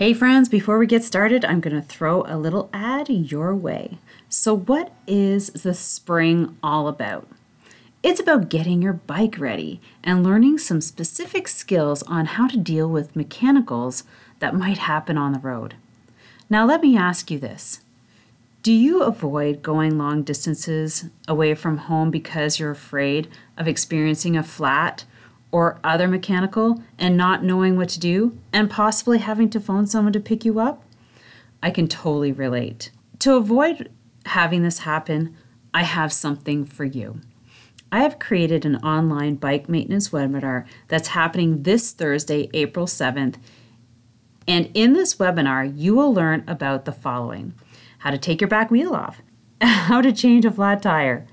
Hey, friends, before we get started, I'm going to throw a little ad your way. So, what is the spring all about? It's about getting your bike ready and learning some specific skills on how to deal with mechanicals that might happen on the road. Now, let me ask you this Do you avoid going long distances away from home because you're afraid of experiencing a flat or other mechanical and not knowing what to do and possibly having to phone someone to pick you up? I can totally relate. To avoid having this happen, I have something for you. I have created an online bike maintenance webinar that's happening this Thursday, April 7th. And in this webinar, you will learn about the following how to take your back wheel off, how to change a flat tire,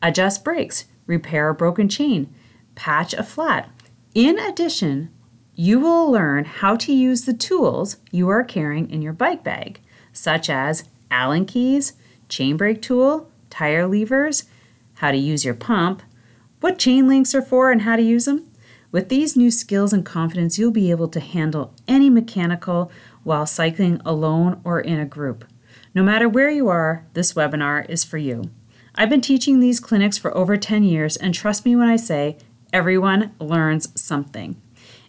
adjust brakes, repair a broken chain, patch a flat. In addition, you will learn how to use the tools you are carrying in your bike bag, such as Allen keys, chain break tool, tire levers, how to use your pump, what chain links are for, and how to use them. With these new skills and confidence, you'll be able to handle any mechanical while cycling alone or in a group. No matter where you are, this webinar is for you. I've been teaching these clinics for over 10 years, and trust me when I say everyone learns something.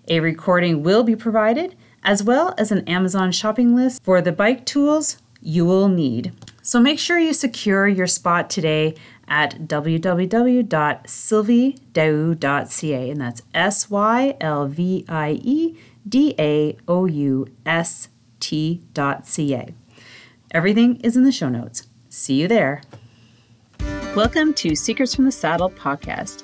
A recording will be provided, as well as an Amazon shopping list for the bike tools you will need. So make sure you secure your spot today at www.sylviedaoust.ca, and that's S Y L V I E D A O U S T.ca. Everything is in the show notes. See you there. Welcome to Secrets from the Saddle podcast.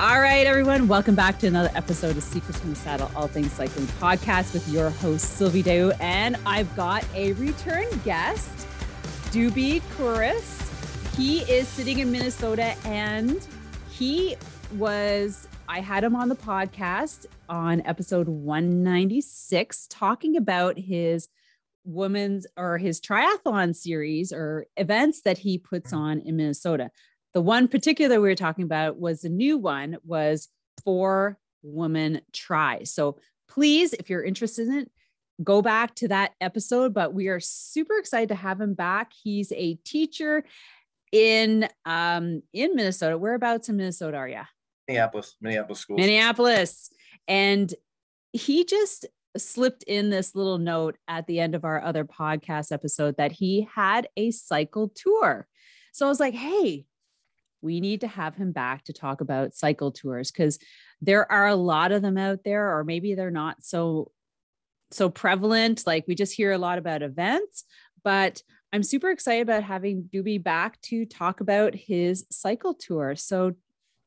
All right, everyone, welcome back to another episode of Secrets from the Saddle, All Things Cycling podcast with your host, Sylvie Daoust. And I've got a return guest, Doobie Kouris. He is sitting in Minnesota and he was, I had him on the podcast on episode 196 talking about his women's or his triathlon series or events that he puts on in Minnesota. The one particular we were talking about was the new one was four woman try. So please, if you're interested in it, go back to that episode. But we are super excited to have him back. He's a teacher in um in Minnesota. Whereabouts in Minnesota are you? Minneapolis, Minneapolis school. Minneapolis. And he just slipped in this little note at the end of our other podcast episode that he had a cycle tour. So I was like, hey, we need to have him back to talk about cycle tours because there are a lot of them out there, or maybe they're not so so prevalent. Like we just hear a lot about events, but I'm super excited about having Doobie back to talk about his cycle tour. So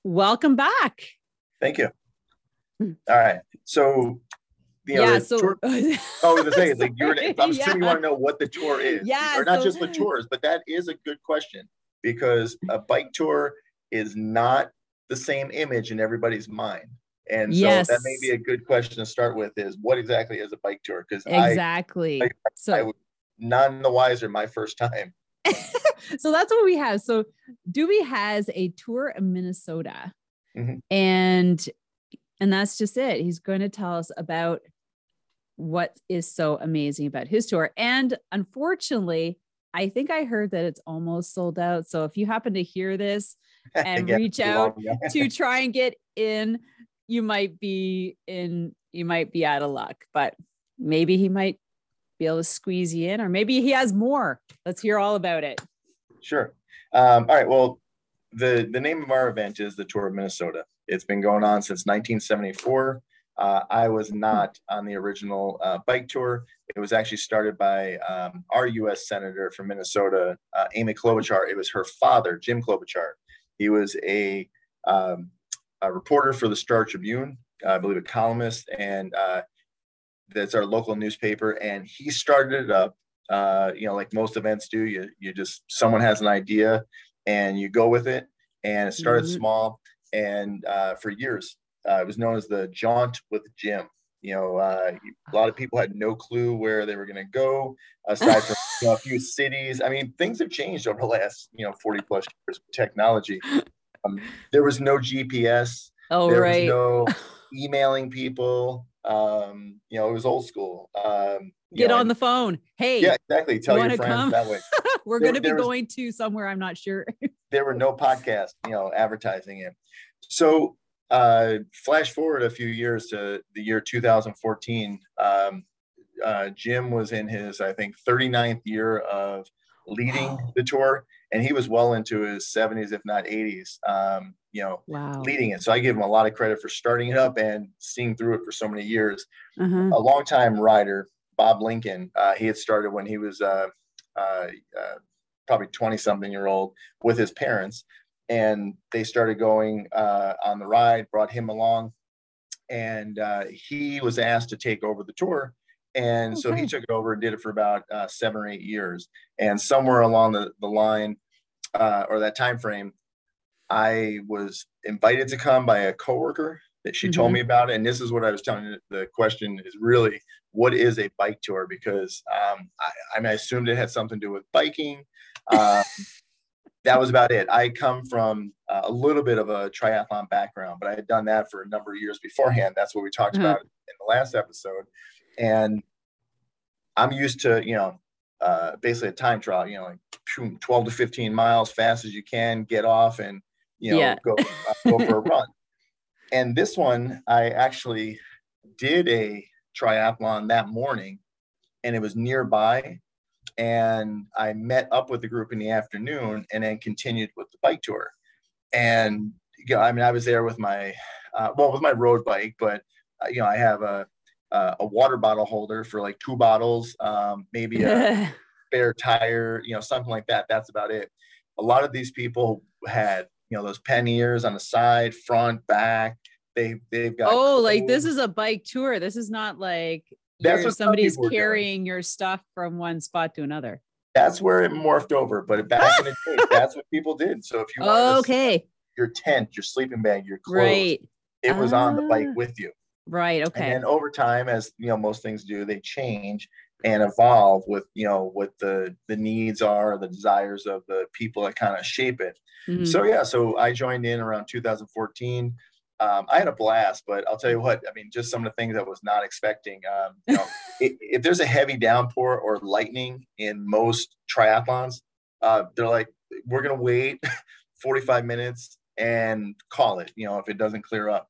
welcome back. Thank you. Hmm. All right. So, you know, yeah. So, tour, oh, the thing is, like, you're, I'm yeah. you want to know what the tour is, yeah, or not so, just the tours, but that is a good question because a bike tour is not the same image in everybody's mind. And so yes. that may be a good question to start with is what exactly is a bike tour? Because exactly. I, I, so I, none the wiser my first time. so that's what we have. So Doobie has a tour in Minnesota. Mm-hmm. And and that's just it. He's going to tell us about what is so amazing about his tour. And unfortunately, I think I heard that it's almost sold out. So if you happen to hear this and reach out to try and get in, you might be in, you might be out of luck, but maybe he might be able to squeeze you in, or maybe he has more. Let's hear all about it. Sure. Um, all right. Well, the the name of our event is the Tour of Minnesota. It's been going on since 1974. Uh, I was not on the original uh, bike tour. It was actually started by um, our U.S. Senator from Minnesota, uh, Amy Klobuchar. It was her father, Jim Klobuchar. He was a, um, a reporter for the Star Tribune, I believe a columnist, and uh, that's our local newspaper. And he started it up. Uh, you know, like most events do, you you just someone has an idea and you go with it. And it started mm-hmm. small, and uh, for years uh, it was known as the Jaunt with Jim. You know, uh, a lot of people had no clue where they were going to go, aside from you know, a few cities. I mean, things have changed over the last you know 40 plus years with technology. Um, there was no GPS. Oh, there right. was no emailing people. Um, you know, it was old school. Um, Get know, on the phone. Hey, yeah, exactly. Tell you your friends come? that way. We're going to be going to somewhere. I'm not sure. there were no podcasts. you know, advertising it. So uh, flash forward a few years to the year 2014. Um, uh, Jim was in his, I think, 39th year of leading wow. the tour, and he was well into his 70s, if not 80s. Um, you know, wow. leading it. So I give him a lot of credit for starting it up and seeing through it for so many years. Uh-huh. A longtime rider, Bob Lincoln, uh, he had started when he was uh, uh, uh probably 20 something year old with his parents and they started going uh, on the ride, brought him along, and uh, he was asked to take over the tour. And okay. so he took it over and did it for about uh, seven or eight years. And somewhere along the, the line uh, or that time frame, I was invited to come by a coworker that she mm-hmm. told me about it. And this is what I was telling you. The question is really, what is a bike tour? Because um, I, I, mean, I assumed it had something to do with biking. Um, that was about it. I come from uh, a little bit of a triathlon background, but I had done that for a number of years beforehand. That's what we talked mm-hmm. about in the last episode. And I'm used to, you know, uh, basically a time trial, you know, like 12 to 15 miles, fast as you can, get off and, you know, yeah. go, uh, go for a run. And this one, I actually did a triathlon that morning and it was nearby and I met up with the group in the afternoon and then continued with the bike tour. And you know, I mean, I was there with my uh, well with my road bike, but uh, you know, I have a a water bottle holder for like two bottles, um, maybe a spare tire, you know, something like that. That's about it. A lot of these people had you know those panniers on the side, front, back. They they've got oh, clothes. like this is a bike tour. This is not like that's what somebody's carrying your stuff from one spot to another. That's where it morphed over. But back in the day, that's what people did. So if you oh, okay, your tent, your sleeping bag, your clothes, right. it was on the bike ah. with you. Right. Okay. And then over time, as you know, most things do, they change and evolve with you know what the the needs are, the desires of the people that kind of shape it. Mm-hmm. So yeah, so I joined in around 2014 um, I had a blast, but I'll tell you what, I mean, just some of the things I was not expecting. Um, you know, if, if, there's a heavy downpour or lightning in most triathlons, uh, they're like, we're going to wait 45 minutes and call it, you know, if it doesn't clear up.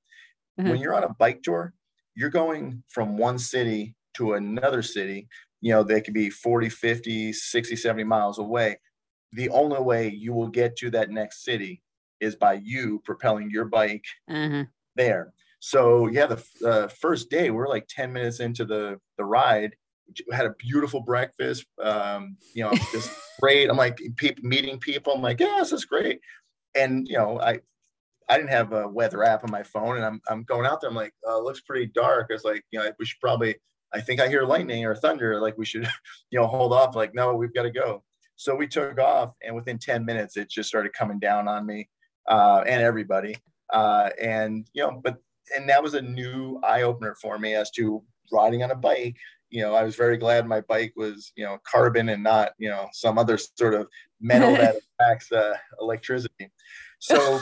Mm-hmm. When you're on a bike tour, you're going from one city to another city, you know, they could be 40, 50, 60, 70 miles away. The only way you will get to that next city is by you propelling your bike uh-huh. there. So yeah, the uh, first day we're like 10 minutes into the, the ride, we had a beautiful breakfast, um, you know, just great. I'm like pe- meeting people. I'm like, yeah, this is great. And, you know, I, I didn't have a weather app on my phone and I'm, I'm going out there. I'm like, uh, it looks pretty dark. It's like, you know, we should probably, I think I hear lightning or thunder. Like we should, you know, hold off. Like, no, we've got to go. So we took off and within 10 minutes, it just started coming down on me uh, and everybody. Uh, and you know, but and that was a new eye opener for me as to riding on a bike. You know, I was very glad my bike was you know carbon and not you know some other sort of metal that attracts uh, electricity. So.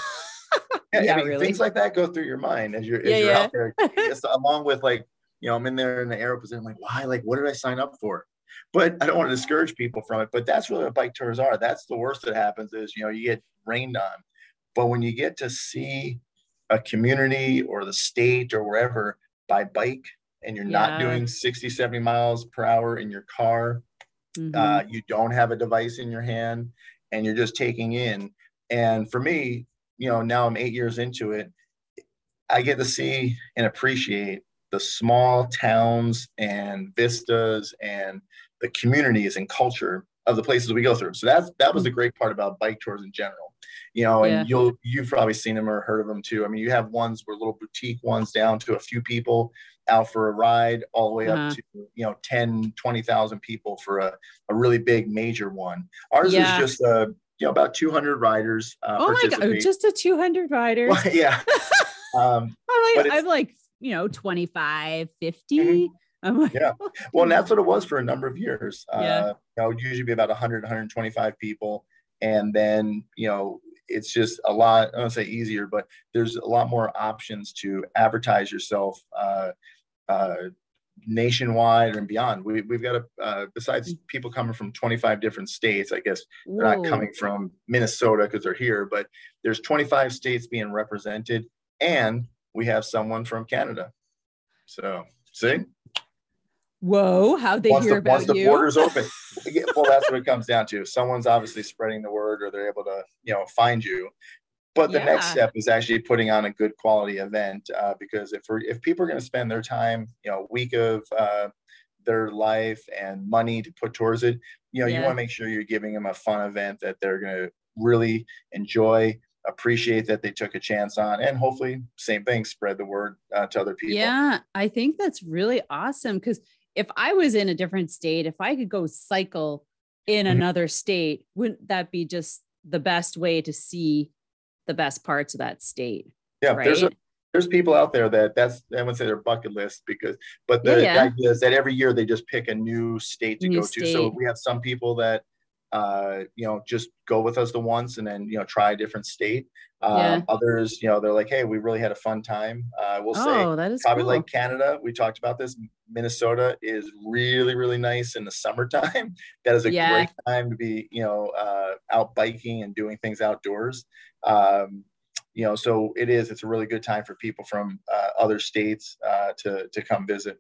yeah, yeah I mean, really. things like that go through your mind as you're, as yeah, you're yeah. out there. Just along with like, you know, I'm in there in the aero position, like, why? Like, what did I sign up for? But I don't want to discourage people from it. But that's really what bike tours are. That's the worst that happens is, you know, you get rained on. But when you get to see a community or the state or wherever by bike and you're yeah. not doing 60, 70 miles per hour in your car, mm-hmm. uh, you don't have a device in your hand and you're just taking in. And for me, you know, now I'm eight years into it, I get to see and appreciate the small towns and vistas and the communities and culture of the places we go through. So that's that was the great part about bike tours in general. You know, and yeah. you'll you've probably seen them or heard of them too. I mean, you have ones where little boutique ones down to a few people out for a ride all the way uh-huh. up to you know 10 20,000 people for a, a really big major one. Ours yeah. is just a you know about 200 riders uh, oh my god just a 200 riders well, yeah um I'm, like, I'm like you know 25 50 mm-hmm. Like, yeah well and that's what it was for a number of years yeah. uh you know usually be about 100 125 people and then you know it's just a lot i don't say easier but there's a lot more options to advertise yourself uh, uh, nationwide and beyond. We, we've got a, uh, besides mm. people coming from 25 different states, I guess they're Whoa. not coming from Minnesota because they're here, but there's 25 states being represented and we have someone from Canada. So see? Whoa, how'd they once hear the, about once the borders open. well, that's what it comes down to. Someone's obviously spreading the word or they're able to, you know, find you. But the yeah. next step is actually putting on a good quality event uh, because if we're, if people are going to spend their time, you know, a week of uh, their life and money to put towards it, you know, yeah. you want to make sure you're giving them a fun event that they're going to really enjoy, appreciate that they took a chance on, and hopefully, same thing, spread the word uh, to other people. Yeah, I think that's really awesome because if I was in a different state, if I could go cycle in mm-hmm. another state, wouldn't that be just the best way to see the best parts of that state. Yeah, right? there's a, there's people out there that that's I wouldn't say their bucket list because but the, yeah, yeah. the, idea is that every year they just pick a new state to new go state. to. So we have some people that uh, you know, just go with us the once and then, you know, try a different state. Uh, yeah. Others, you know, they're like, hey, we really had a fun time. Uh, we'll oh, say that is probably cool. like Canada. We talked about this. Minnesota is really, really nice in the summertime. that is a yeah. great time to be, you know, uh, out biking and doing things outdoors. Um, you know, so it is. It's a really good time for people from uh, other states uh, to to come visit.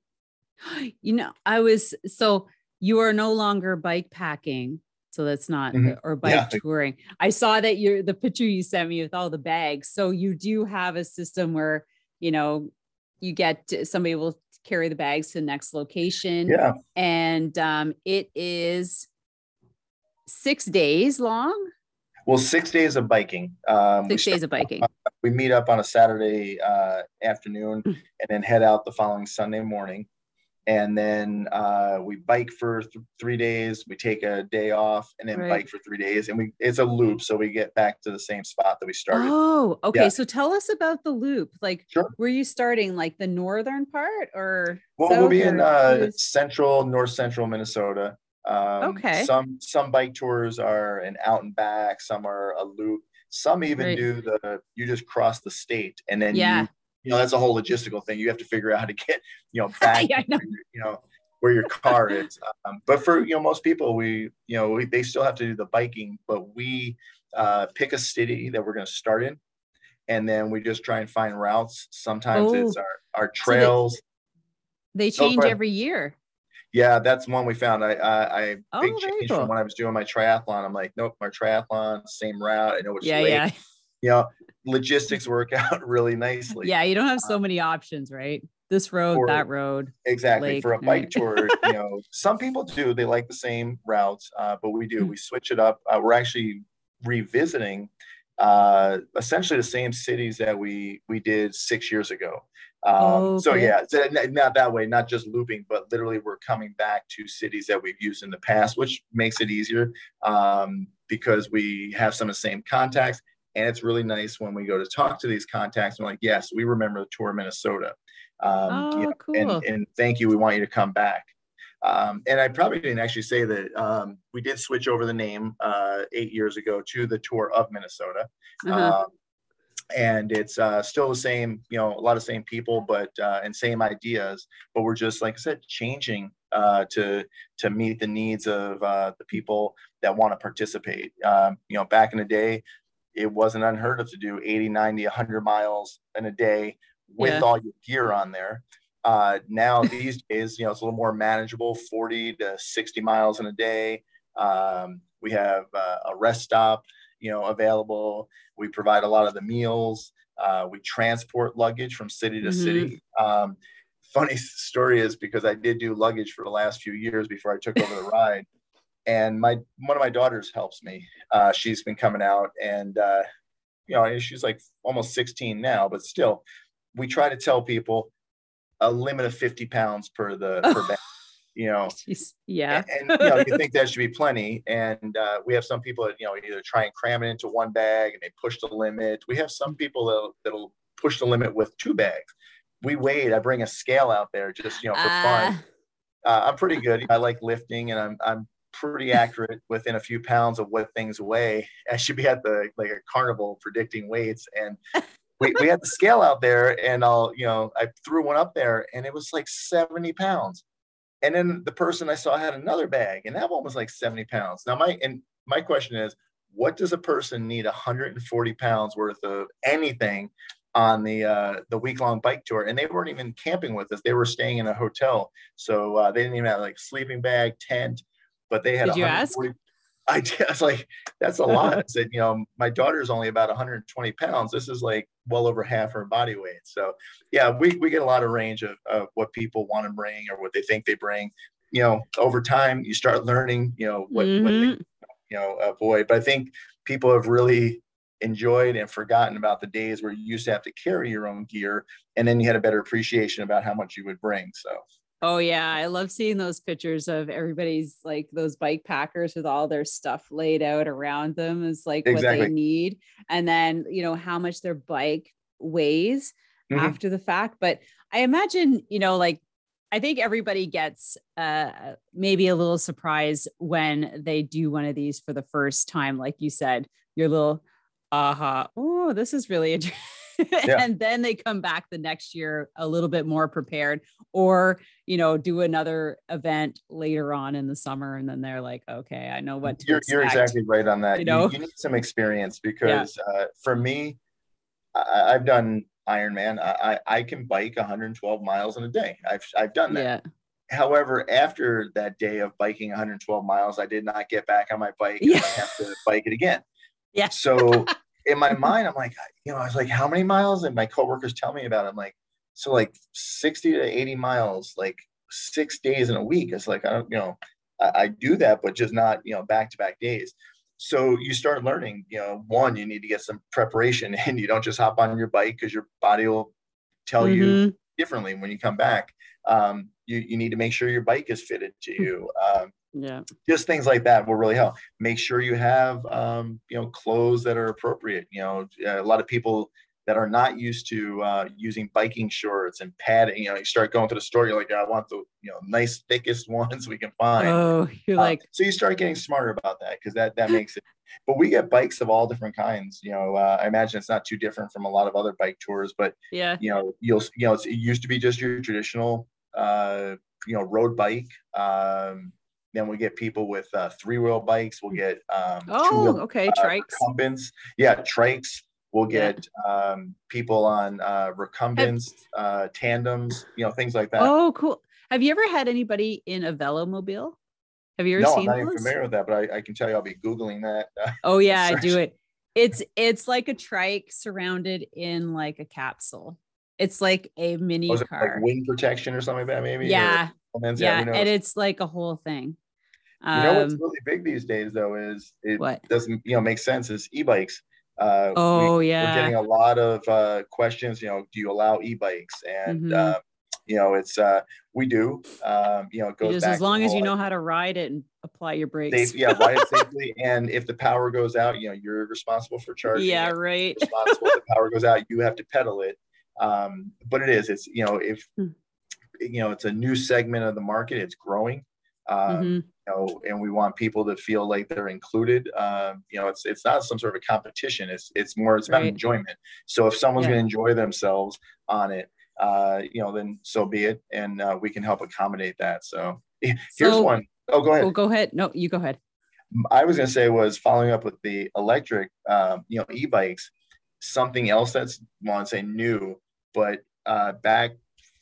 You know, I was so you are no longer bike packing so that's not mm-hmm. or bike yeah. touring i saw that you're the picture you sent me with all the bags so you do have a system where you know you get somebody will carry the bags to the next location yeah and um, it is six days long well six days of biking um, six days of biking we meet up on a saturday uh, afternoon mm. and then head out the following sunday morning and then uh, we bike for th- three days we take a day off and then right. bike for three days and we it's a loop so we get back to the same spot that we started oh okay yeah. so tell us about the loop like sure. were you starting like the northern part or well we'll be in uh, central north central minnesota um, okay some some bike tours are an out and back some are a loop some even right. do the you just cross the state and then yeah. you you know that's a whole logistical thing. You have to figure out how to get you know back yeah, know. you know where your car is. Um, but for you know most people we you know we, they still have to do the biking but we uh, pick a city that we're going to start in and then we just try and find routes. Sometimes it's our our trails so they, they, change oh, every year. Yeah that's one we found. I i, I oh, big change cool. from when i was doing my triathlon. I'm like nope my triathlon same route. I know which yeah lake. yeah. You know logistics work out really nicely. Yeah, you don't have so um, many options, right? This road, for, that road. Exactly. Lake, for a bike tour, you know, some people do, they like the same routes, uh, but we do, hmm. we switch it up. Uh, we're actually revisiting uh, essentially the same cities that we we did six years ago. Um, okay. So yeah, not that way, not just looping, but literally we're coming back to cities that we've used in the past, which makes it easier um, because we have some of the same contacts and it's really nice when we go to talk to these contacts and like, yes, we remember the tour of Minnesota. Um, oh, you know, cool. and, and thank you. We want you to come back. Um, and I probably didn't actually say that um, we did switch over the name uh, eight years ago to the tour of Minnesota. Uh-huh. Um, and it's uh, still the same, you know, a lot of same people, but uh, and same ideas. But we're just, like I said, changing uh, to to meet the needs of uh, the people that want to participate. Um, you know, back in the day, it wasn't unheard of to do 80, 90, 100 miles in a day with yeah. all your gear on there. Uh, now these days, you know, it's a little more manageable, 40 to 60 miles in a day. Um, we have uh, a rest stop, you know, available. We provide a lot of the meals. Uh, we transport luggage from city to mm-hmm. city. Um, funny story is because I did do luggage for the last few years before I took over the ride, and my one of my daughters helps me. Uh, she's been coming out, and uh, you know, she's like almost 16 now, but still, we try to tell people a limit of 50 pounds per the per bag. You know, Jeez. yeah, and, and, you know, you think that should be plenty, and uh, we have some people that you know either try and cram it into one bag and they push the limit. We have some people that'll, that'll push the limit with two bags. We weighed. I bring a scale out there just you know for fun. Uh, I'm pretty good. I like lifting, and I'm I'm pretty accurate within a few pounds of what things weigh. I should be at the like a carnival predicting weights, and we, we had the scale out there, and I'll you know I threw one up there, and it was like 70 pounds. And then the person I saw had another bag, and that one was like 70 pounds. Now my and my question is, what does a person need 140 pounds worth of anything on the uh, the week long bike tour, and they weren't even camping with us. They were staying in a hotel, so uh, they didn't even have like sleeping bag, tent, but they had. Did you ask? I, did, I was like, that's a lot. I said, you know, my daughter's only about 120 pounds. This is like well over half her body weight. So, yeah, we, we get a lot of range of, of what people want to bring or what they think they bring. You know, over time, you start learning, you know, what, mm-hmm. what they, mm-hmm. you know, avoid. But I think people have really enjoyed and forgotten about the days where you used to have to carry your own gear and then you had a better appreciation about how much you would bring. So, Oh yeah, I love seeing those pictures of everybody's like those bike packers with all their stuff laid out around them is like exactly. what they need and then, you know, how much their bike weighs mm-hmm. after the fact, but I imagine, you know, like I think everybody gets uh maybe a little surprise when they do one of these for the first time like you said, your little aha, uh-huh, oh, this is really interesting yeah. and then they come back the next year a little bit more prepared or you know do another event later on in the summer and then they're like okay i know what you're, you're, exactly right on that you know you, you need some experience because yeah. uh, for me I, have done ironman I, I can bike 112 miles in a day i've, I've done that yeah. However, after that day of biking 112 miles, I did not get back on my bike yeah. have to bike it again. Yeah. So in my mind, I'm like, you know, I was like, how many miles? And my coworkers tell me about it. I'm like, so like 60 to 80 miles, like six days in a week. It's like, I don't, you know, I, I do that, but just not, you know, back to back days. So you start learning, you know, one, you need to get some preparation and you don't just hop on your bike because your body will tell mm-hmm. you differently when you come back. Um, you, you need to make sure your bike is fitted to hmm. you. Um, yeah. Just things like that will really help. Make sure you have um, you know clothes that are appropriate you know a lot of people that are not used to uh, using biking shorts and padding you know you start going to the store you're like i want the you know nice thickest ones we can find. Oh you're uh, like so you start getting smarter about that because that that makes it but we get bikes of all different kinds you know uh, i imagine it's not too different from a lot of other bike tours but yeah. you know you'll you know it used to be just your traditional uh you know road bike um then we get people with uh, three wheel bikes. We'll get um, oh, okay, uh, trikes. Recumbents. Yeah, trikes. We'll get yeah. um, people on uh, recumbents, uh, tandems, you know, things like that. Oh, cool. Have you ever had anybody in a velomobile? Have you ever no, seen I'm not even familiar with that, but I, I, can tell you I'll be Googling that. Uh, oh yeah, I do it. It's it's like a trike surrounded in like a capsule. It's like a mini oh, car. Like wind protection or something like that, maybe? Yeah. Or, yeah, and it's like a whole thing. Um, you know what's um, really big these days, though, is it what? doesn't you know make sense is e-bikes. Uh, oh we, yeah, we're getting a lot of uh, questions. You know, do you allow e-bikes? And mm-hmm. uh, you know, it's uh, we do. Um, you know, it goes just as long as you know how to ride it and apply your brakes. yeah, ride it safely. And if the power goes out, you know, you're responsible for charging. Yeah, right. Responsible. if the power goes out, you have to pedal it. Um, but it is. It's you know, if hmm. You know, it's a new segment of the market. It's growing. Um, mm-hmm. you know, and we want people to feel like they're included. Um, you know, it's it's not some sort of a competition. It's it's more it's about right. enjoyment. So if someone's yeah. going to enjoy themselves on it, uh, you know, then so be it, and uh, we can help accommodate that. So here's so, one. Oh, go ahead. Well, go ahead. No, you go ahead. I was going to say was following up with the electric, um, you know, e-bikes. Something else that's I want to say new, but uh, back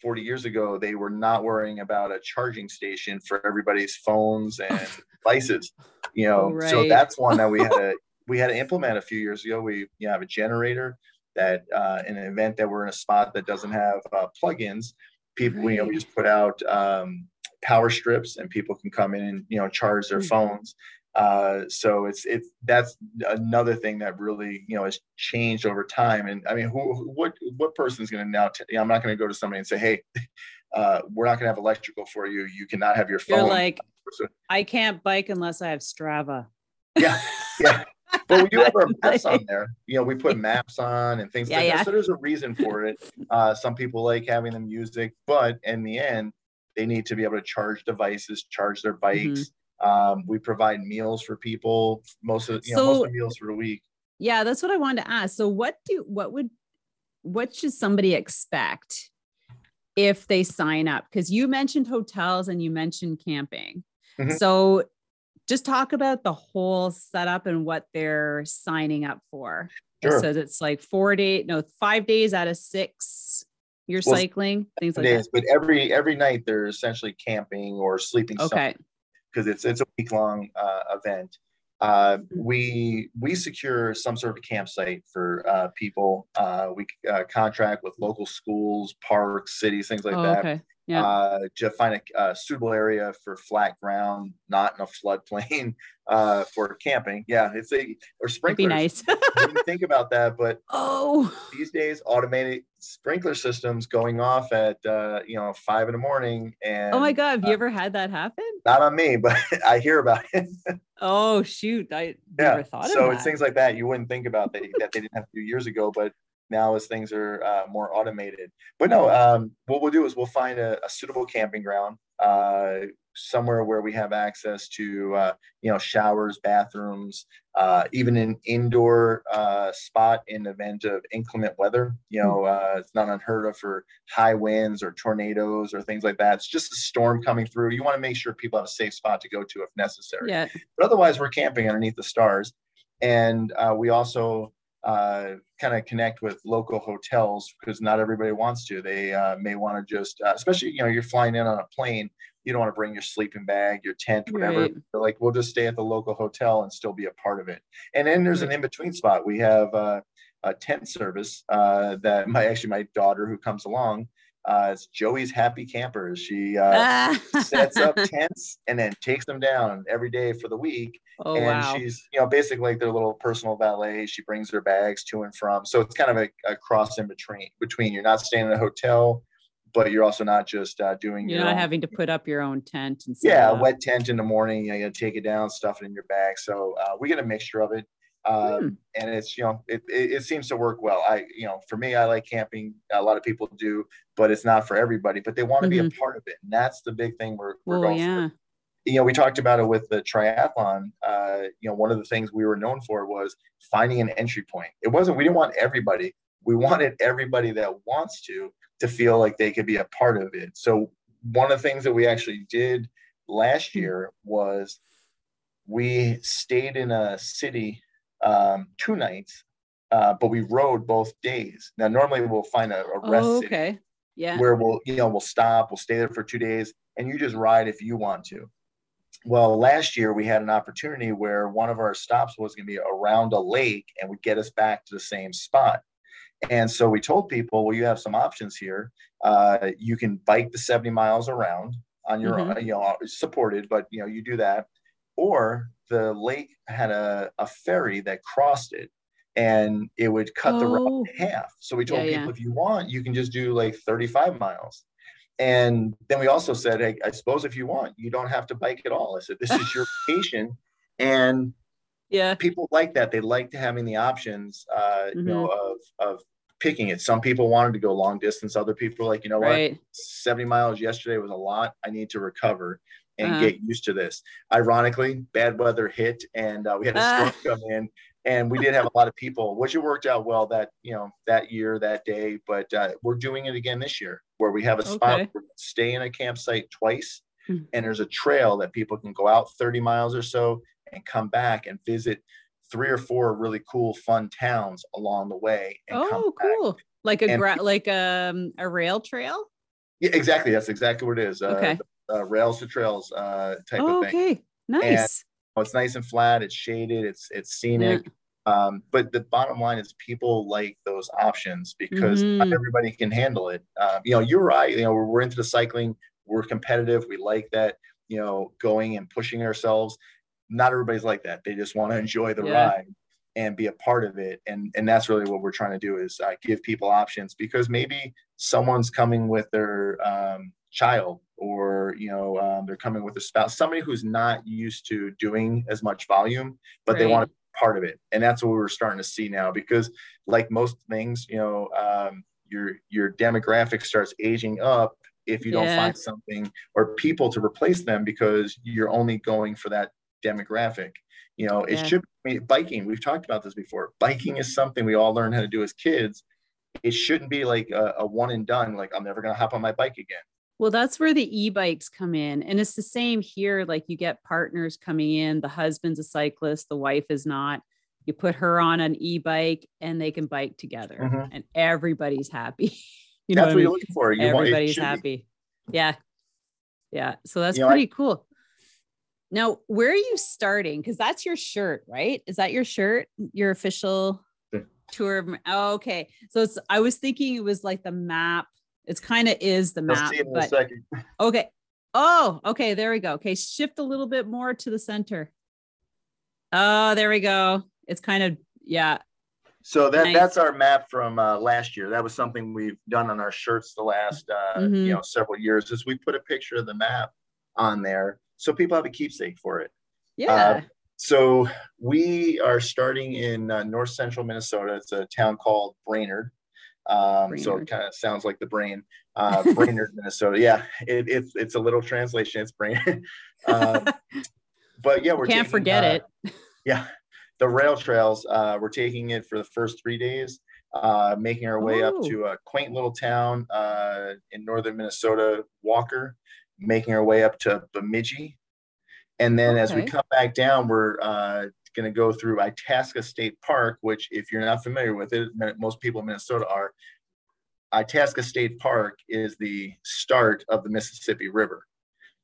40 years ago, they were not worrying about a charging station for everybody's phones and devices. You know, right. so that's one that we had to we had to implement a few years ago. We you know, have a generator that uh, in an event that we're in a spot that doesn't have uh, plugins, people, right. you know, we just put out um, power strips and people can come in and, you know, charge their mm-hmm. phones. Uh, so it's it's that's another thing that really you know has changed over time. And I mean, who, what what person is going to now? I'm not going to go to somebody and say, hey, uh, we're not going to have electrical for you. You cannot have your phone. You're like, I can't bike unless I have Strava. Yeah, yeah. but we do have our maps on there. You know, we put maps on and things yeah, like yeah. that. So there's a reason for it. Uh, some people like having the music, but in the end, they need to be able to charge devices, charge their bikes. Mm-hmm. Um, we provide meals for people. Most of you know, most of the meals for the week. Yeah, that's what I wanted to ask. So what do what would what should somebody expect if they sign up? Because you mentioned hotels and you mentioned camping. Mm-hmm. So just talk about the whole setup and what they're signing up for. Sure. So it's like four days, no, five days out of six. You're well, cycling, things like days, that. But every every night they're essentially camping or sleeping. Okay. Because it's it's a week long uh, event. Uh, mm-hmm. we we secure some sort of campsite for uh, people. Uh, we uh, contract with local schools, parks, cities, things like oh, that. Okay yeah. uh, to find a, suitable area for flat ground, not in a floodplain uh, for camping. Yeah, it's a or sprinklers. nice. didn't think about that, but oh, these days automated sprinkler systems going off at uh, you know five in the morning. And oh my god, have you uh, ever had that happen? Not on me, but I hear about it. oh shoot, I yeah. never thought. Of it. So it's things like that you wouldn't think about that that they didn't have to do years ago, but now as things are uh, more automated. But no, um, what we'll do is we'll find a, a suitable camping ground uh, somewhere where we have access to uh, you know showers, bathrooms, uh, even an indoor uh, spot in the event of inclement weather. You know, uh, it's not unheard of for high winds or tornadoes or things like that. It's just a storm coming through. You want to make sure people have a safe spot to go to if necessary. Yeah. But otherwise, we're camping underneath the stars, and we also uh, kind of connect with local hotels because not everybody wants to. They uh, may want to just, uh, especially you know, you're flying in on a plane. You don't want to bring your sleeping bag, your tent, whatever. Right. like, we'll just stay at the local hotel and still be a part of it. And then there's an in between spot. We have uh, a tent service uh, that my actually my daughter who comes along uh, it's Joey's Happy Campers. She uh, sets up tents and then takes them down every day for the week. Oh, and wow. she's, you know, basically like their little personal valet. She brings their bags to and from. So it's kind of a, a cross in between. Between you're not staying in a hotel, but you're also not just uh, doing. You're not own, having to put up your own tent and. Yeah, wet tent in the morning. You, know, you take it down, stuff it in your bag. So uh, we get a mixture of it. Um, hmm. and it's you know it, it, it, seems to work well i you know for me i like camping a lot of people do but it's not for everybody but they want to mm-hmm. be a mm-hmm. part of it and that's the big thing we're, we're going yeah. for you know we talked about it with the triathlon uh, you know one of the things we were known for was finding an entry point it wasn't we didn't want everybody we wanted everybody that wants to to feel like they could be a part of it so one of the things that we actually did last hmm. year was we stayed in a city um, two nights, uh, but we rode both days. Now, normally we'll find a, a rest oh, okay. Yeah. where we'll, you know, we'll stop, we'll stay there for two days, and you just ride if you want to. Well, last year we had an opportunity where one of our stops was going to be around a lake and would get us back to the same spot. And so we told people, well, you have some options here. Uh, you can bike the 70 miles around on your mm-hmm. own, you know, supported, but you know, you do that. Or the lake had a, a ferry that crossed it and it would cut oh. the route in half. So we told yeah, people yeah. if you want, you can just do like 35 miles. And then we also said, hey, I suppose if you want, you don't have to bike at all. I said, this is your vacation. And yeah, people like that. They like having the options, uh, mm-hmm. you know, of, of picking it. Some people wanted to go long distance. Other people like, you know right. what, 70 miles yesterday was a lot. I need to recover and uh-huh. get used to this. Ironically, bad weather hit and uh, we had a storm uh. come in and we did have a lot of people, which it worked out well that, you know, that year, that day, but uh, we're doing it again this year where we have a spot okay. stay in a campsite twice mm-hmm. and there's a trail that people can go out 30 miles or so and come back and visit three or four really cool fun towns along the way oh cool like a gra- like um, a rail trail yeah exactly that's exactly what it is uh, okay uh, uh, rails to trails uh, type oh, of thing. Okay, nice. And, it's nice and flat. It's shaded. It's it's scenic. Yeah. Um, but the bottom line is people like those options because mm-hmm. not everybody can handle it. Um, you know, you're right. You know, we're, we're into the cycling. We're competitive. We like that. You know, going and pushing ourselves. Not everybody's like that. They just want to enjoy the yeah. ride and be a part of it and and that's really what we're trying to do is uh, give people options because maybe someone's coming with their um, child or you know um, they're coming with a spouse somebody who's not used to doing as much volume but right. they want to be part of it and that's what we're starting to see now because like most things you know um, your your demographic starts aging up if you yeah. don't find something or people to replace them because you're only going for that demographic you know, it yeah. should be biking. We've talked about this before. Biking is something we all learn how to do as kids. It shouldn't be like a, a one and done, like I'm never going to hop on my bike again. Well, that's where the e-bikes come in. And it's the same here. Like you get partners coming in, the husband's a cyclist, the wife is not. You put her on an e-bike and they can bike together mm-hmm. and everybody's happy. you know that's what, what you're looking for. You everybody's want, happy. Be. Yeah. Yeah. So that's you pretty know, I, cool. Now, where are you starting? Because that's your shirt, right? Is that your shirt? Your official tour? Oh, okay. So it's. I was thinking it was like the map. It's kind of is the map. but, Okay. Oh, okay. There we go. Okay, shift a little bit more to the center. Oh, there we go. It's kind of yeah. So that nice. that's our map from uh, last year. That was something we've done on our shirts the last uh, mm-hmm. you know several years. Is we put a picture of the map on there so people have a keepsake for it. Yeah. Uh, so we are starting in uh, north central Minnesota. It's a town called Brainerd. Um, Brainerd. So it kind of sounds like the brain. Uh, Brainerd, Minnesota. Yeah, it, it's it's a little translation. It's Brainerd. Uh, but yeah, we can't taking, forget uh, it. Yeah, the rail trails. Uh, we're taking it for the first three days. Uh, making our way Ooh. up to a quaint little town uh, in northern Minnesota, Walker making our way up to Bemidji. And then okay. as we come back down, we're uh, going to go through Itasca State Park, which, if you're not familiar with it, most people in Minnesota are. Itasca State Park is the start of the Mississippi River.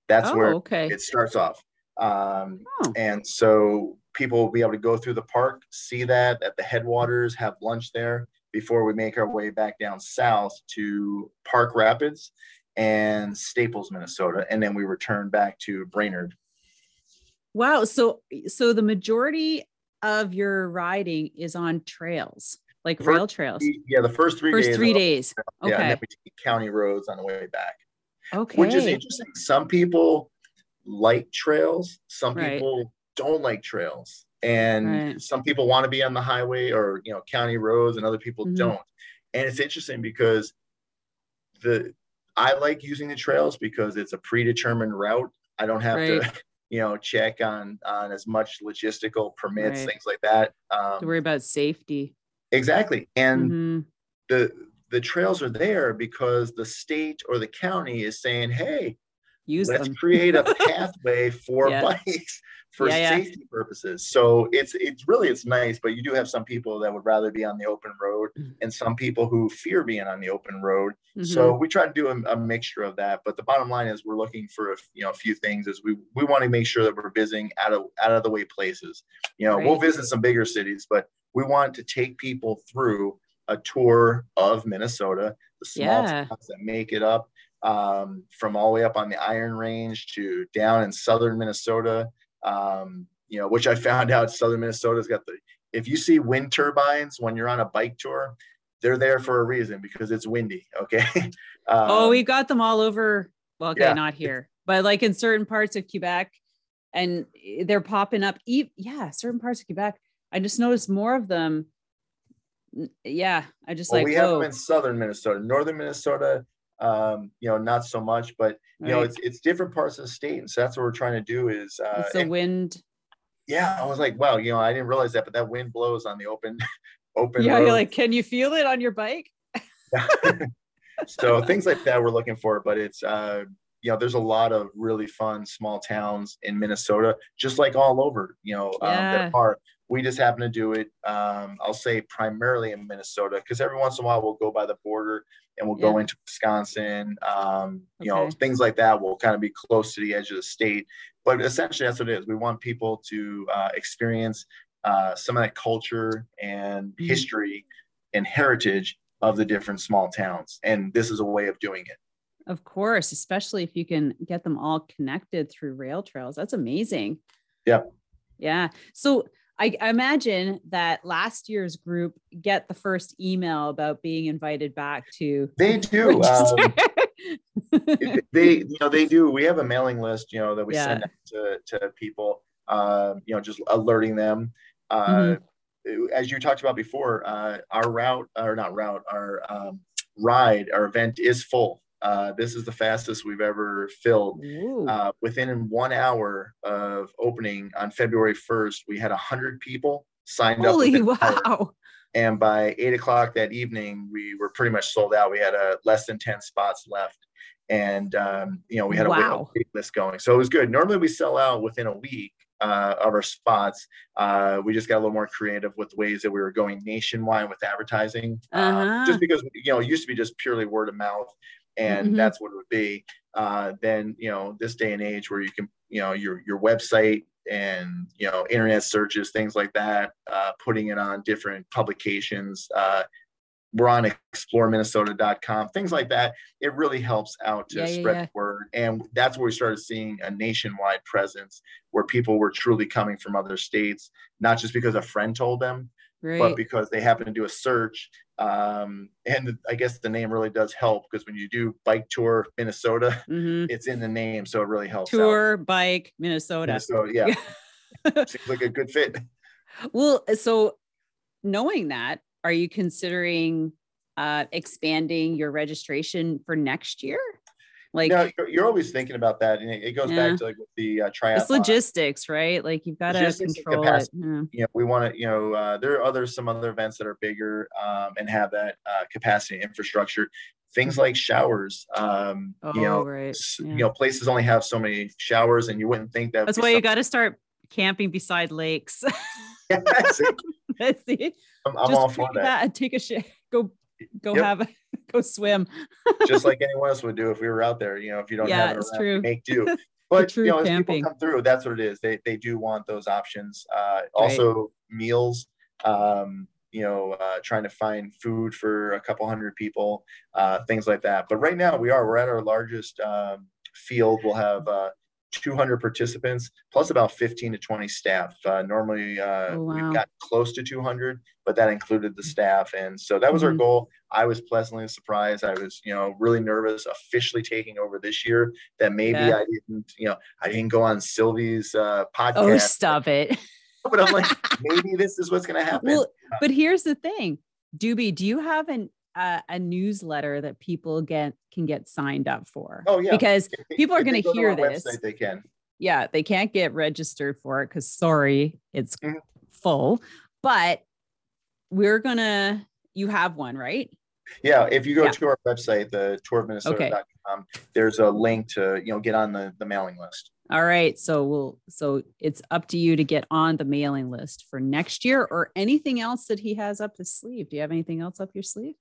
That's oh, where okay. it starts off. Um, oh. And so people will be able to go through the park, see that at the headwaters, have lunch there before we make our way back down south to Park Rapids and Staples, Minnesota, and then we return back to Brainerd. Wow. So so the majority of your riding is on trails, like first, rail trails. Yeah, the first three first days. three days. Okay. Yeah, and then we take county roads on the way back. Okay. Which is interesting. Some people like trails, some right. people don't like trails. And right. some people want to be on the highway or you know county roads and other people mm-hmm. don't. And it's interesting because the I like using the trails because it's a predetermined route. I don't have right. to, you know, check on on as much logistical permits, right. things like that. Um, to worry about safety. Exactly, and mm-hmm. the the trails are there because the state or the county is saying, "Hey, Use let's them. create a pathway for yeah. bikes for yeah, safety yeah. purposes. So it's it's really it's nice, but you do have some people that would rather be on the open road, mm-hmm. and some people who fear being on the open road. Mm-hmm. So we try to do a, a, mixture of that. But the bottom line is we're looking for a, you know a few things. Is we we want to make sure that we're visiting out of out of the way places. You know, right. we'll visit some bigger cities, but we want to take people through a tour of Minnesota, the small yeah. towns that make it up. Um, from all the way up on the Iron Range to down in southern Minnesota, um, you know, which I found out southern Minnesota's got the, if you see wind turbines when you're on a bike tour, they're there for a reason because it's windy. Okay. um, oh, we've got them all over. Well, okay, yeah. not here, but like in certain parts of Quebec and they're popping up. Yeah, certain parts of Quebec. I just noticed more of them. Yeah, I just well, like we have them in southern Minnesota, northern Minnesota um, you know, not so much, but you right. know, it's it's different parts of the state, and so that's what we're trying to do is uh, it's the and, wind. Yeah, I was like, wow, you know, I didn't realize that, but that wind blows on the open, open. Yeah, road. you're like, can you feel it on your bike? so things like that we're looking for, but it's uh, you know, there's a lot of really fun small towns in Minnesota, just like all over, you know, um, yeah. that are. We just happen to do it. Um, I'll say primarily in Minnesota because every once in a while we'll go by the border and we'll yeah. go into Wisconsin. Um, you okay. know, things like that We'll kind of be close to the edge of the state. But essentially, that's what it is. We want people to uh, experience uh, some of that culture and mm-hmm. history and heritage of the different small towns. And this is a way of doing it. Of course, especially if you can get them all connected through rail trails. That's amazing. Yeah. Yeah. So I, imagine that last year's group get the first email about being invited back to. They do. Um, they, you know, they do. We have a mailing list, you know, that we yeah. send to, to people, uh, you know, just alerting them. Uh, mm-hmm. As you talked about before, uh, our route, or not route, our um, ride, our event is full. Uh, this is the fastest we've ever filled. Uh, within one hour of opening on February 1st, we had 100 people signed Holy up. Holy wow. And by eight o'clock that evening, we were pretty much sold out. We had a uh, less than 10 spots left. And, um, you know, we had a wow. wait list going. So it was good. Normally we sell out within a week. Uh, of our spots. Uh, we just got a little more creative with the ways that we were going nationwide with advertising, uh, uh-huh. just because you know it used to be just purely word of mouth and mm-hmm. that's what it would be. Uh, then you know this day and age where you can you know your your website and you know internet searches things like that, uh, putting it on different publications. Uh, we're on exploreminnesota.com, things like that. It really helps out to yeah, spread yeah, yeah. the word. And that's where we started seeing a nationwide presence where people were truly coming from other states, not just because a friend told them, right. but because they happen to do a search. Um, and I guess the name really does help because when you do bike tour Minnesota, mm-hmm. it's in the name, so it really helps. Tour out. bike Minnesota. Minnesota, yeah, seems like a good fit. Well, so knowing that, are you considering uh, expanding your registration for next year? Like no, you're, you're, always thinking about that, and it, it goes yeah. back to like with the uh, triathlon. It's logistics, right? Like you've got to control it. Yeah. You know, we want to. You know, uh, there are other some other events that are bigger um, and have that uh, capacity infrastructure. Things like showers. Um, oh, you know, right. yeah. you know, places only have so many showers, and you wouldn't think that. That's why you got to start camping beside lakes. yeah, see? see? I'm, I'm all for that. that. Take a shit. Go go yep. have a go swim. Just like anyone else would do if we were out there. You know, if you don't yeah, have it around, true. make do. But you know, as camping. people come through, that's what it is. They they do want those options. Uh, also, right. meals. Um, you know, uh, trying to find food for a couple hundred people, uh, things like that. But right now, we are we're at our largest um, field. We'll have uh, 200 participants plus about 15 to 20 staff. Uh, normally, uh, oh, wow. we got close to 200, but that included the staff, and so that was mm-hmm. our goal. I was pleasantly surprised. I was, you know, really nervous officially taking over this year. That maybe yeah. I didn't, you know, I didn't go on Sylvie's uh, podcast. Oh, stop it! but I'm like, maybe this is what's going to happen. Well, but here's the thing, Doobie, do you have an uh, a newsletter that people get can get signed up for. Oh yeah, because people are going to hear this. Website, they can. Yeah, they can't get registered for it because sorry, it's mm-hmm. full. But we're gonna. You have one, right? Yeah, if you go yeah. to our website, the tourofminnesota.com, okay. there's a link to you know get on the the mailing list. All right, so we'll so it's up to you to get on the mailing list for next year or anything else that he has up his sleeve. Do you have anything else up your sleeve?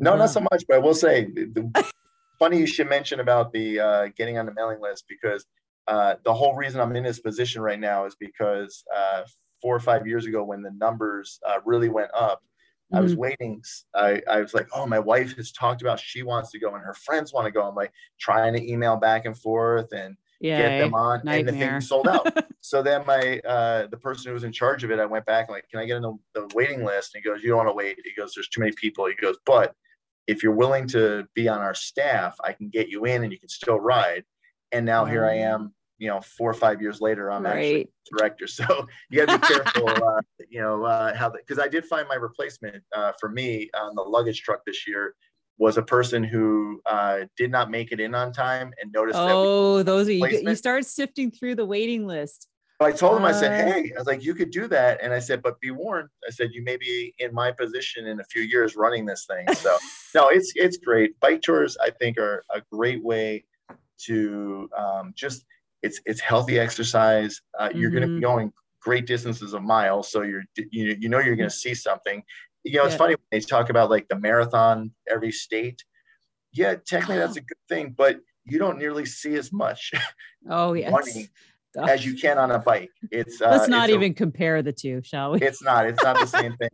No, not so much, but I will say, the, funny you should mention about the uh, getting on the mailing list because uh, the whole reason I'm in this position right now is because uh, four or five years ago, when the numbers uh, really went up, mm-hmm. I was mm-hmm. waiting. I, I was like, oh, my wife has talked about she wants to go and her friends want to go. I'm like trying to email back and forth and yeah, get them on, nightmare. and the thing sold out. so then my uh, the person who was in charge of it, I went back and like, can I get on the, the waiting list? And he goes, you don't want to wait. He goes, there's too many people. He goes, but if you're willing to be on our staff, I can get you in and you can still ride. And now here I mm. am, you know, four or five years later, I'm right. actually director. So you got to be careful, uh, you know, uh, how because I did find my replacement uh, for me on the luggage truck this year was a person who uh, did not make it in on time and noticed. Oh, those are you, you start sifting through the waiting list. I told him, I said, hey, I was like, you could do that. And I said, but be warned. I said, you may be in my position in a few years running this thing. So no, it's it's great. Bike tours, I think, are a great way to um, just it's it's healthy exercise. Uh, mm-hmm. You're going to be going great distances of miles, so you're you, you know you're going to see something. You know, it's yeah. funny when they talk about like the marathon every state. Yeah, technically that's a good thing, but you don't nearly see as much. Oh yeah, as you can on a bike. It's uh, let's not even a, compare the two, shall we? It's not. It's not the same thing.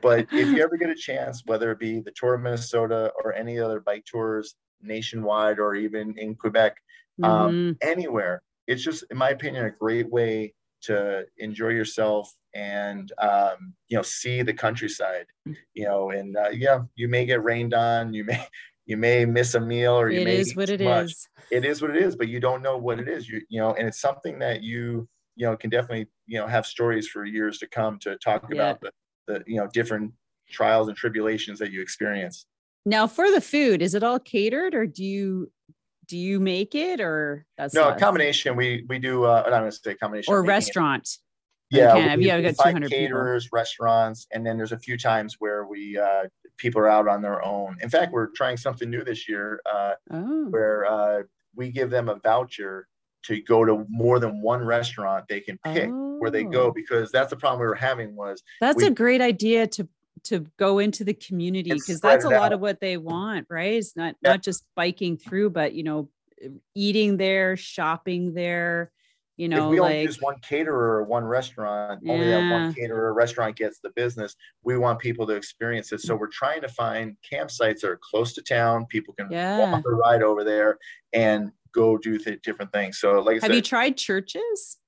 But if you ever get a chance, whether it be the Tour of Minnesota or any other bike tours nationwide or even in Quebec, um, mm-hmm. um, anywhere, it's just, in my opinion, a great way to enjoy yourself and um, you know see the countryside. You know, and uh, yeah, you may get rained on. You may you may miss a meal or you it may is what it much. is. It is what it is, but you don't know what it is. You you know, and it's something that you you know can definitely you know have stories for years to come to talk yeah. about the the you know different trials and tribulations that you experience. Now, for the food, is it all catered, or do you do you make it, or that's no a combination? We we do. Uh, I'm going to say combination or restaurant. Yeah, we, yeah, we got 200 caterers, people. restaurants, and then there's a few times where we uh, people are out on their own. In fact, we're trying something new this year uh, oh. where uh, we give them a voucher to go to more than one restaurant they can pick oh. where they go oh. because that's the problem we were having was that's we, a great idea to to go into the community because that's a lot out. of what they want right it's not yeah. not just biking through but you know eating there shopping there you know, if we like, only use one caterer or one restaurant, yeah. only that one caterer restaurant gets the business. We want people to experience it. So we're trying to find campsites that are close to town. People can yeah. walk the ride over there and go do th- different things. So, like, I have said, you tried churches?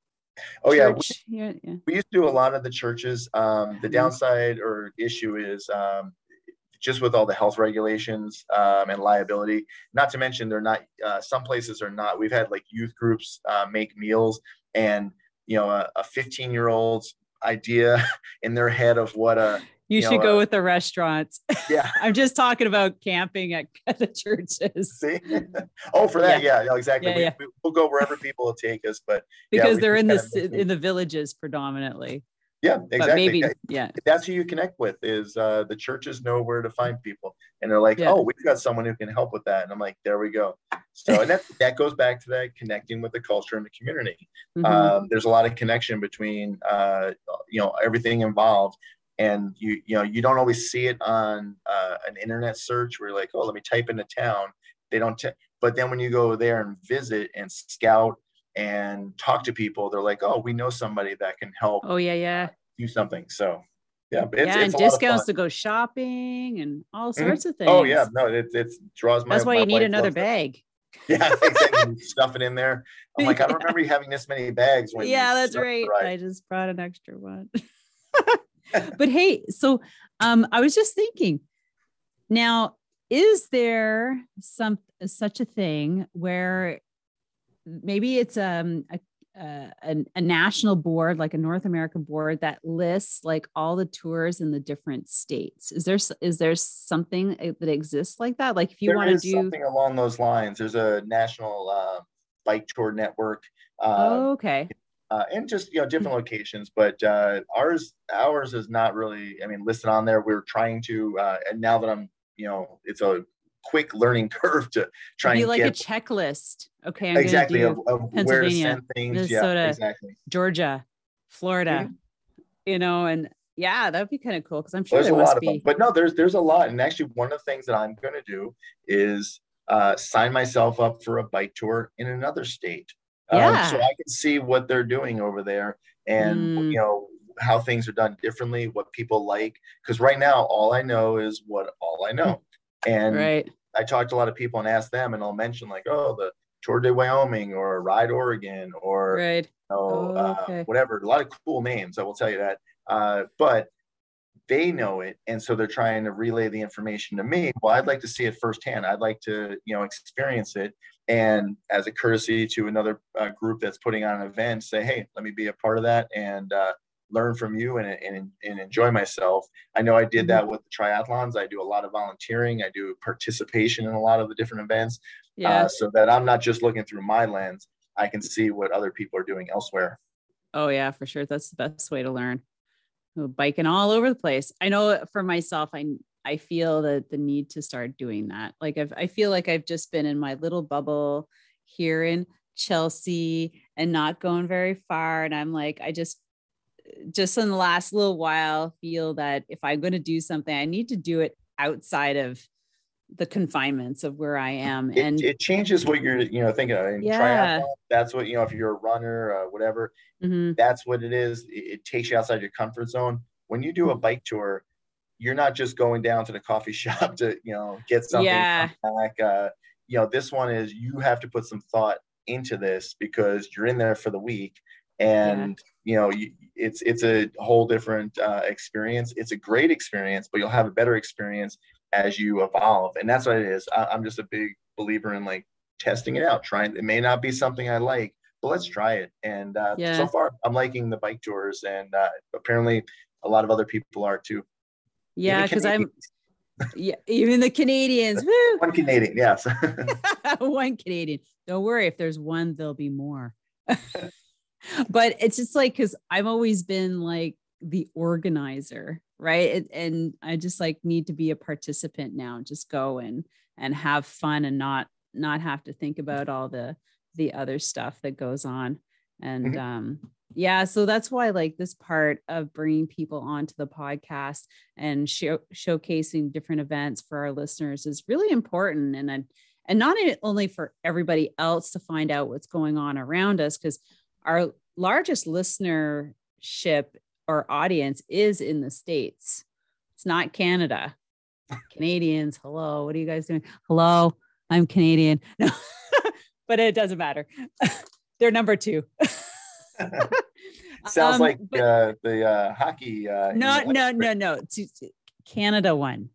Oh Church? yeah. We, yeah, we used to do a lot of the churches. Um, the mm-hmm. downside or issue is um, just with all the health regulations um, and liability. Not to mention, they're not. Uh, some places are not. We've had like youth groups uh, make meals, and you know, a 15 year old's idea in their head of what a you, you should know, go uh, with the restaurants. Yeah. I'm just talking about camping at, at the churches. See? oh, for that. Yeah, yeah exactly. Yeah, we, yeah. We, will go wherever people will take us, but because they're in the in the villages predominantly. Yeah, exactly. maybe, yeah. That's who you connect with is uh, the churches know where to find people. And they're like, yeah. oh, we've got someone who can help with that. And I'm like, there we go. So and that, that goes back to that connecting with the culture and the community. Mm-hmm. Um, there's a lot of connection between, uh, you know, everything involved. And you, you know, you don't always see it on uh, an internet search where you're like, oh, let me type into town. They don't, t- but then when you go there and visit and scout and talk to people, they're like, "Oh, we know somebody that can help." Oh yeah, yeah. Do something. So yeah, it's, yeah, it's and discounts to go shopping and all mm-hmm. sorts mm-hmm. of things. Oh yeah, no, it it draws my. That's why my you need another bag. Yeah, exactly. Stuff it in there. I'm like, I don't remember you having this many bags. When yeah, that's right. I just brought an extra one. but hey, so um, I was just thinking. Now, is there some such a thing where maybe it's um, a, a, a, national board, like a North American board that lists like all the tours in the different states. Is there is there something eh, that exists like that? Like if you want to do something along those lines, there's a national uh, bike tour network. Uh, oh, okay. Uh, and just you know different locations, but uh, ours ours is not really. I mean, listed on there. We're trying to, uh, and now that I'm you know it's a quick learning curve to try and be like get, a checklist. Okay, I'm exactly of, of where to send things. Minnesota, yeah, exactly. Georgia, Florida, mm-hmm. you know, and yeah, that'd be kind of cool because I'm sure there's there a lot be. of them. But no, there's there's a lot, and actually, one of the things that I'm going to do is uh, sign myself up for a bike tour in another state. Um, yeah. Um, so I can see what they're doing over there, and mm. you know how things are done differently, what people like. Because right now, all I know is what all I know. And right. I talked to a lot of people and asked them, and I'll mention like, oh, the Tour de Wyoming or Ride Oregon or right. you know, oh, okay. uh, whatever. A lot of cool names, I will tell you that. Uh, but they know it, and so they're trying to relay the information to me. Well, I'd like to see it firsthand. I'd like to, you know, experience it, and as a courtesy to another uh, group that's putting on an event, say, hey, let me be a part of that, and uh, learn from you and, and, and enjoy myself. I know I did mm-hmm. that with the triathlons. I do a lot of volunteering. I do participation in a lot of the different events. Uh, yeah. Uh, so that I'm not just looking through my lens. I can see what other people are doing elsewhere. Oh yeah, for sure. That's the best way to learn. Biking all over the place. I know for myself, I I feel that the need to start doing that. Like I've, I feel like I've just been in my little bubble here in Chelsea and not going very far. And I'm like, I just just in the last little while feel that if I'm going to do something, I need to do it outside of the confinements of where I am. It, and it changes what you're, you know, thinking of. Yeah. triathlon, that's what, you know, if you're a runner, uh, whatever, mm-hmm. that's what it is. It, it, takes you outside your comfort zone. When you do a bike tour, you're not just going down to the coffee shop to, you know, get something yeah. back. Uh, you know, this one is you have to put some thought into this because you're in there for the week and. You know it's it's a whole different uh, experience. It's a great experience but you'll have a better experience as you evolve and that's what it is. I, i'm just a big believer in like testing it out trying it may not be something i like but let's try it and uh, yeah. so far i'm liking the bike tours and uh, apparently a lot of other people are too. Yeah because i'm yeah even the canadians woo! one canadian yes. One canadian. Don't worry if there's one there'll be more but it's just like because I've always been like the organizer, right? And I just like need to be a participant now, just go and and have fun and not not have to think about all the the other stuff that goes on. And mm-hmm. um yeah, so that's why like this part of bringing people onto the podcast and show, showcasing different events for our listeners is really important and and and not only for everybody else to find out what's going on around us because our largest listenership or audience is in the States. It's not Canada. Canadians, hello. What are you guys doing? Hello, I'm Canadian. No, but it doesn't matter. They're number two. Sounds um, like but, uh, the uh, hockey. Uh, no, no, no, no. Canada won.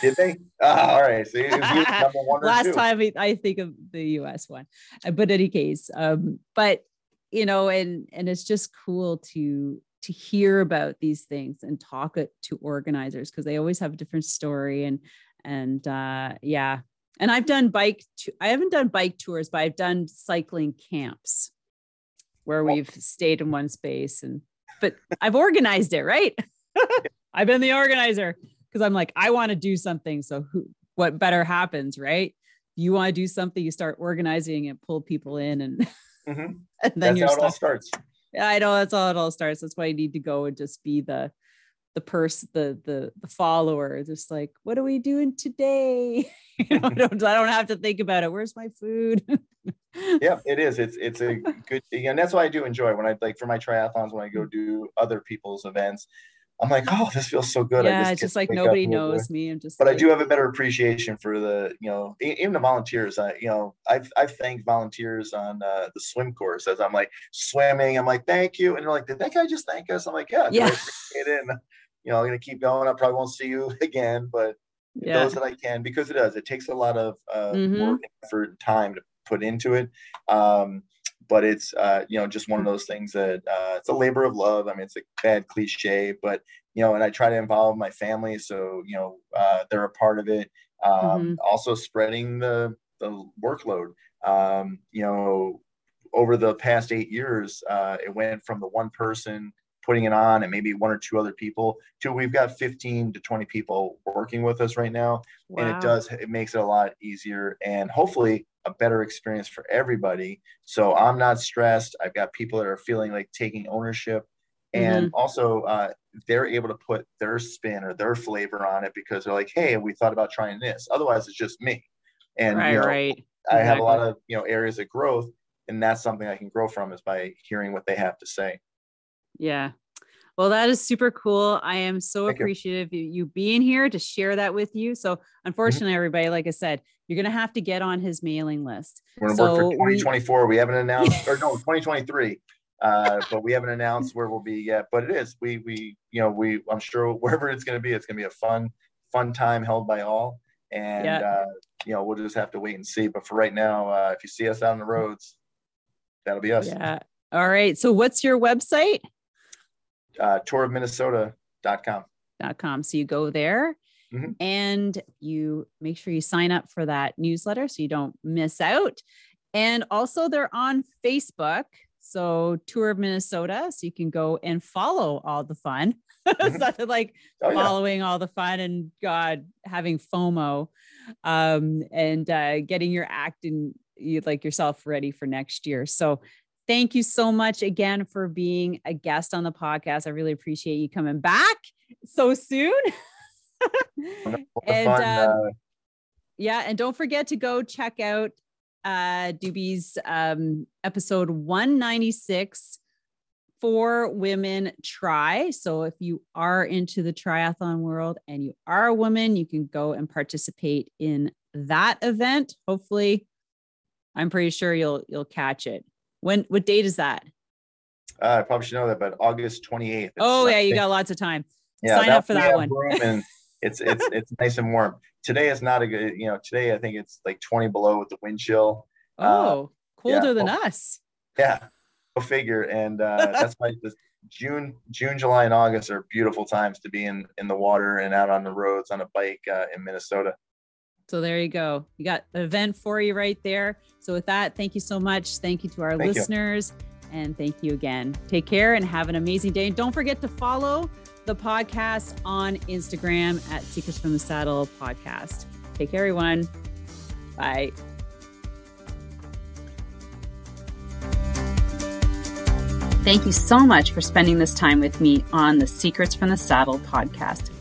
Did they? Uh, all right. So Last time I think of the U.S. one, but in any case, um, but you know and and it's just cool to to hear about these things and talk it to organizers because they always have a different story and and uh yeah. And i've done bike to, i haven't done bike tours but i've done cycling camps where we've stayed in one space and but i've organized it right? I've been the organizer because i'm like i want to do something so who what better happens right? You want to do something you start organizing and pull people in and Mm-hmm. and then that's how it all starts. Yeah, I know that's how it all starts. That's why you need to go and just be the the person, the the the follower. Just like, what are we doing today? you know, I don't, I don't have to think about it. Where's my food? yeah, it is. It's it's a good thing, and that's why I do enjoy when I like for my triathlons when I go do other people's events. I'm like, oh, this feels so good. Yeah, it's just like nobody knows me. I'm just. But like, I do have a better appreciation for the, you know, even the volunteers. I, you know, I've I've thanked volunteers on uh, the swim course as I'm like swimming. I'm like, thank you, and they're like, did that guy just thank us? I'm like, yeah, yeah. It in. You know, I'm gonna keep going. I probably won't see you again, but yeah. those that I can because it does. It takes a lot of uh, mm-hmm. work, effort, and time to put into it. Um, but it's uh, you know just one of those things that uh, it's a labor of love. I mean, it's a bad cliche, but you know, and I try to involve my family, so you know uh, they're a part of it. Um, mm-hmm. Also, spreading the the workload. Um, you know, over the past eight years, uh, it went from the one person putting it on and maybe one or two other people to we've got 15 to 20 people working with us right now wow. and it does it makes it a lot easier and hopefully a better experience for everybody. So I'm not stressed. I've got people that are feeling like taking ownership. And mm-hmm. also, uh, they're able to put their spin or their flavor on it because they're like, hey, we thought about trying this. Otherwise, it's just me. And right, you know, right. I exactly. have a lot of you know areas of growth, and that's something I can grow from is by hearing what they have to say. Yeah, well, that is super cool. I am so Thank appreciative you. you being here to share that with you. So, mm-hmm. unfortunately, mm-hmm. everybody, like I said, you're going to have to get on his mailing list. We're going to so work for 2024. We, we haven't announced, or no, 2023. Uh, but we haven't announced where we'll be yet. But it is. We we you know we I'm sure wherever it's going to be, it's going to be a fun fun time held by all. And yeah. uh, you know we'll just have to wait and see. But for right now, uh, if you see us out on the roads, that'll be us. Yeah. All right. So what's your website? Uh, tourofminnesota.com. Dot com. So you go there mm-hmm. and you make sure you sign up for that newsletter so you don't miss out. And also, they're on Facebook. So, Tour of Minnesota. So you can go and follow all the fun. Mm-hmm. Something like oh, following yeah. all the fun and God having FOMO um, and uh, getting your act and you like yourself ready for next year. So Thank you so much again for being a guest on the podcast. I really appreciate you coming back so soon. and um, uh, Yeah, and don't forget to go check out uh Doobie's um episode 196 for women try. So if you are into the triathlon world and you are a woman, you can go and participate in that event. Hopefully, I'm pretty sure you'll you'll catch it. When what date is that? Uh, I probably should know that, but August 28th. Oh yeah, you got lots of time. Yeah, Sign up for that one. and it's it's it's nice and warm. Today is not a good. You know, today I think it's like 20 below with the wind chill. Uh, oh, uh, colder yeah, than well, us. Yeah, go figure. And uh, that's why this June, June, July, and August are beautiful times to be in in the water and out on the roads on a bike uh, in Minnesota. So there you go. You got an event for you right there. So with that, thank you so much. Thank you to our thank listeners. You. And thank you again. Take care and have an amazing day. And don't forget to follow the podcast on Instagram at Secrets from the Saddle Podcast. Take care, everyone. Bye. Thank you so much for spending this time with me on the Secrets from the Saddle podcast,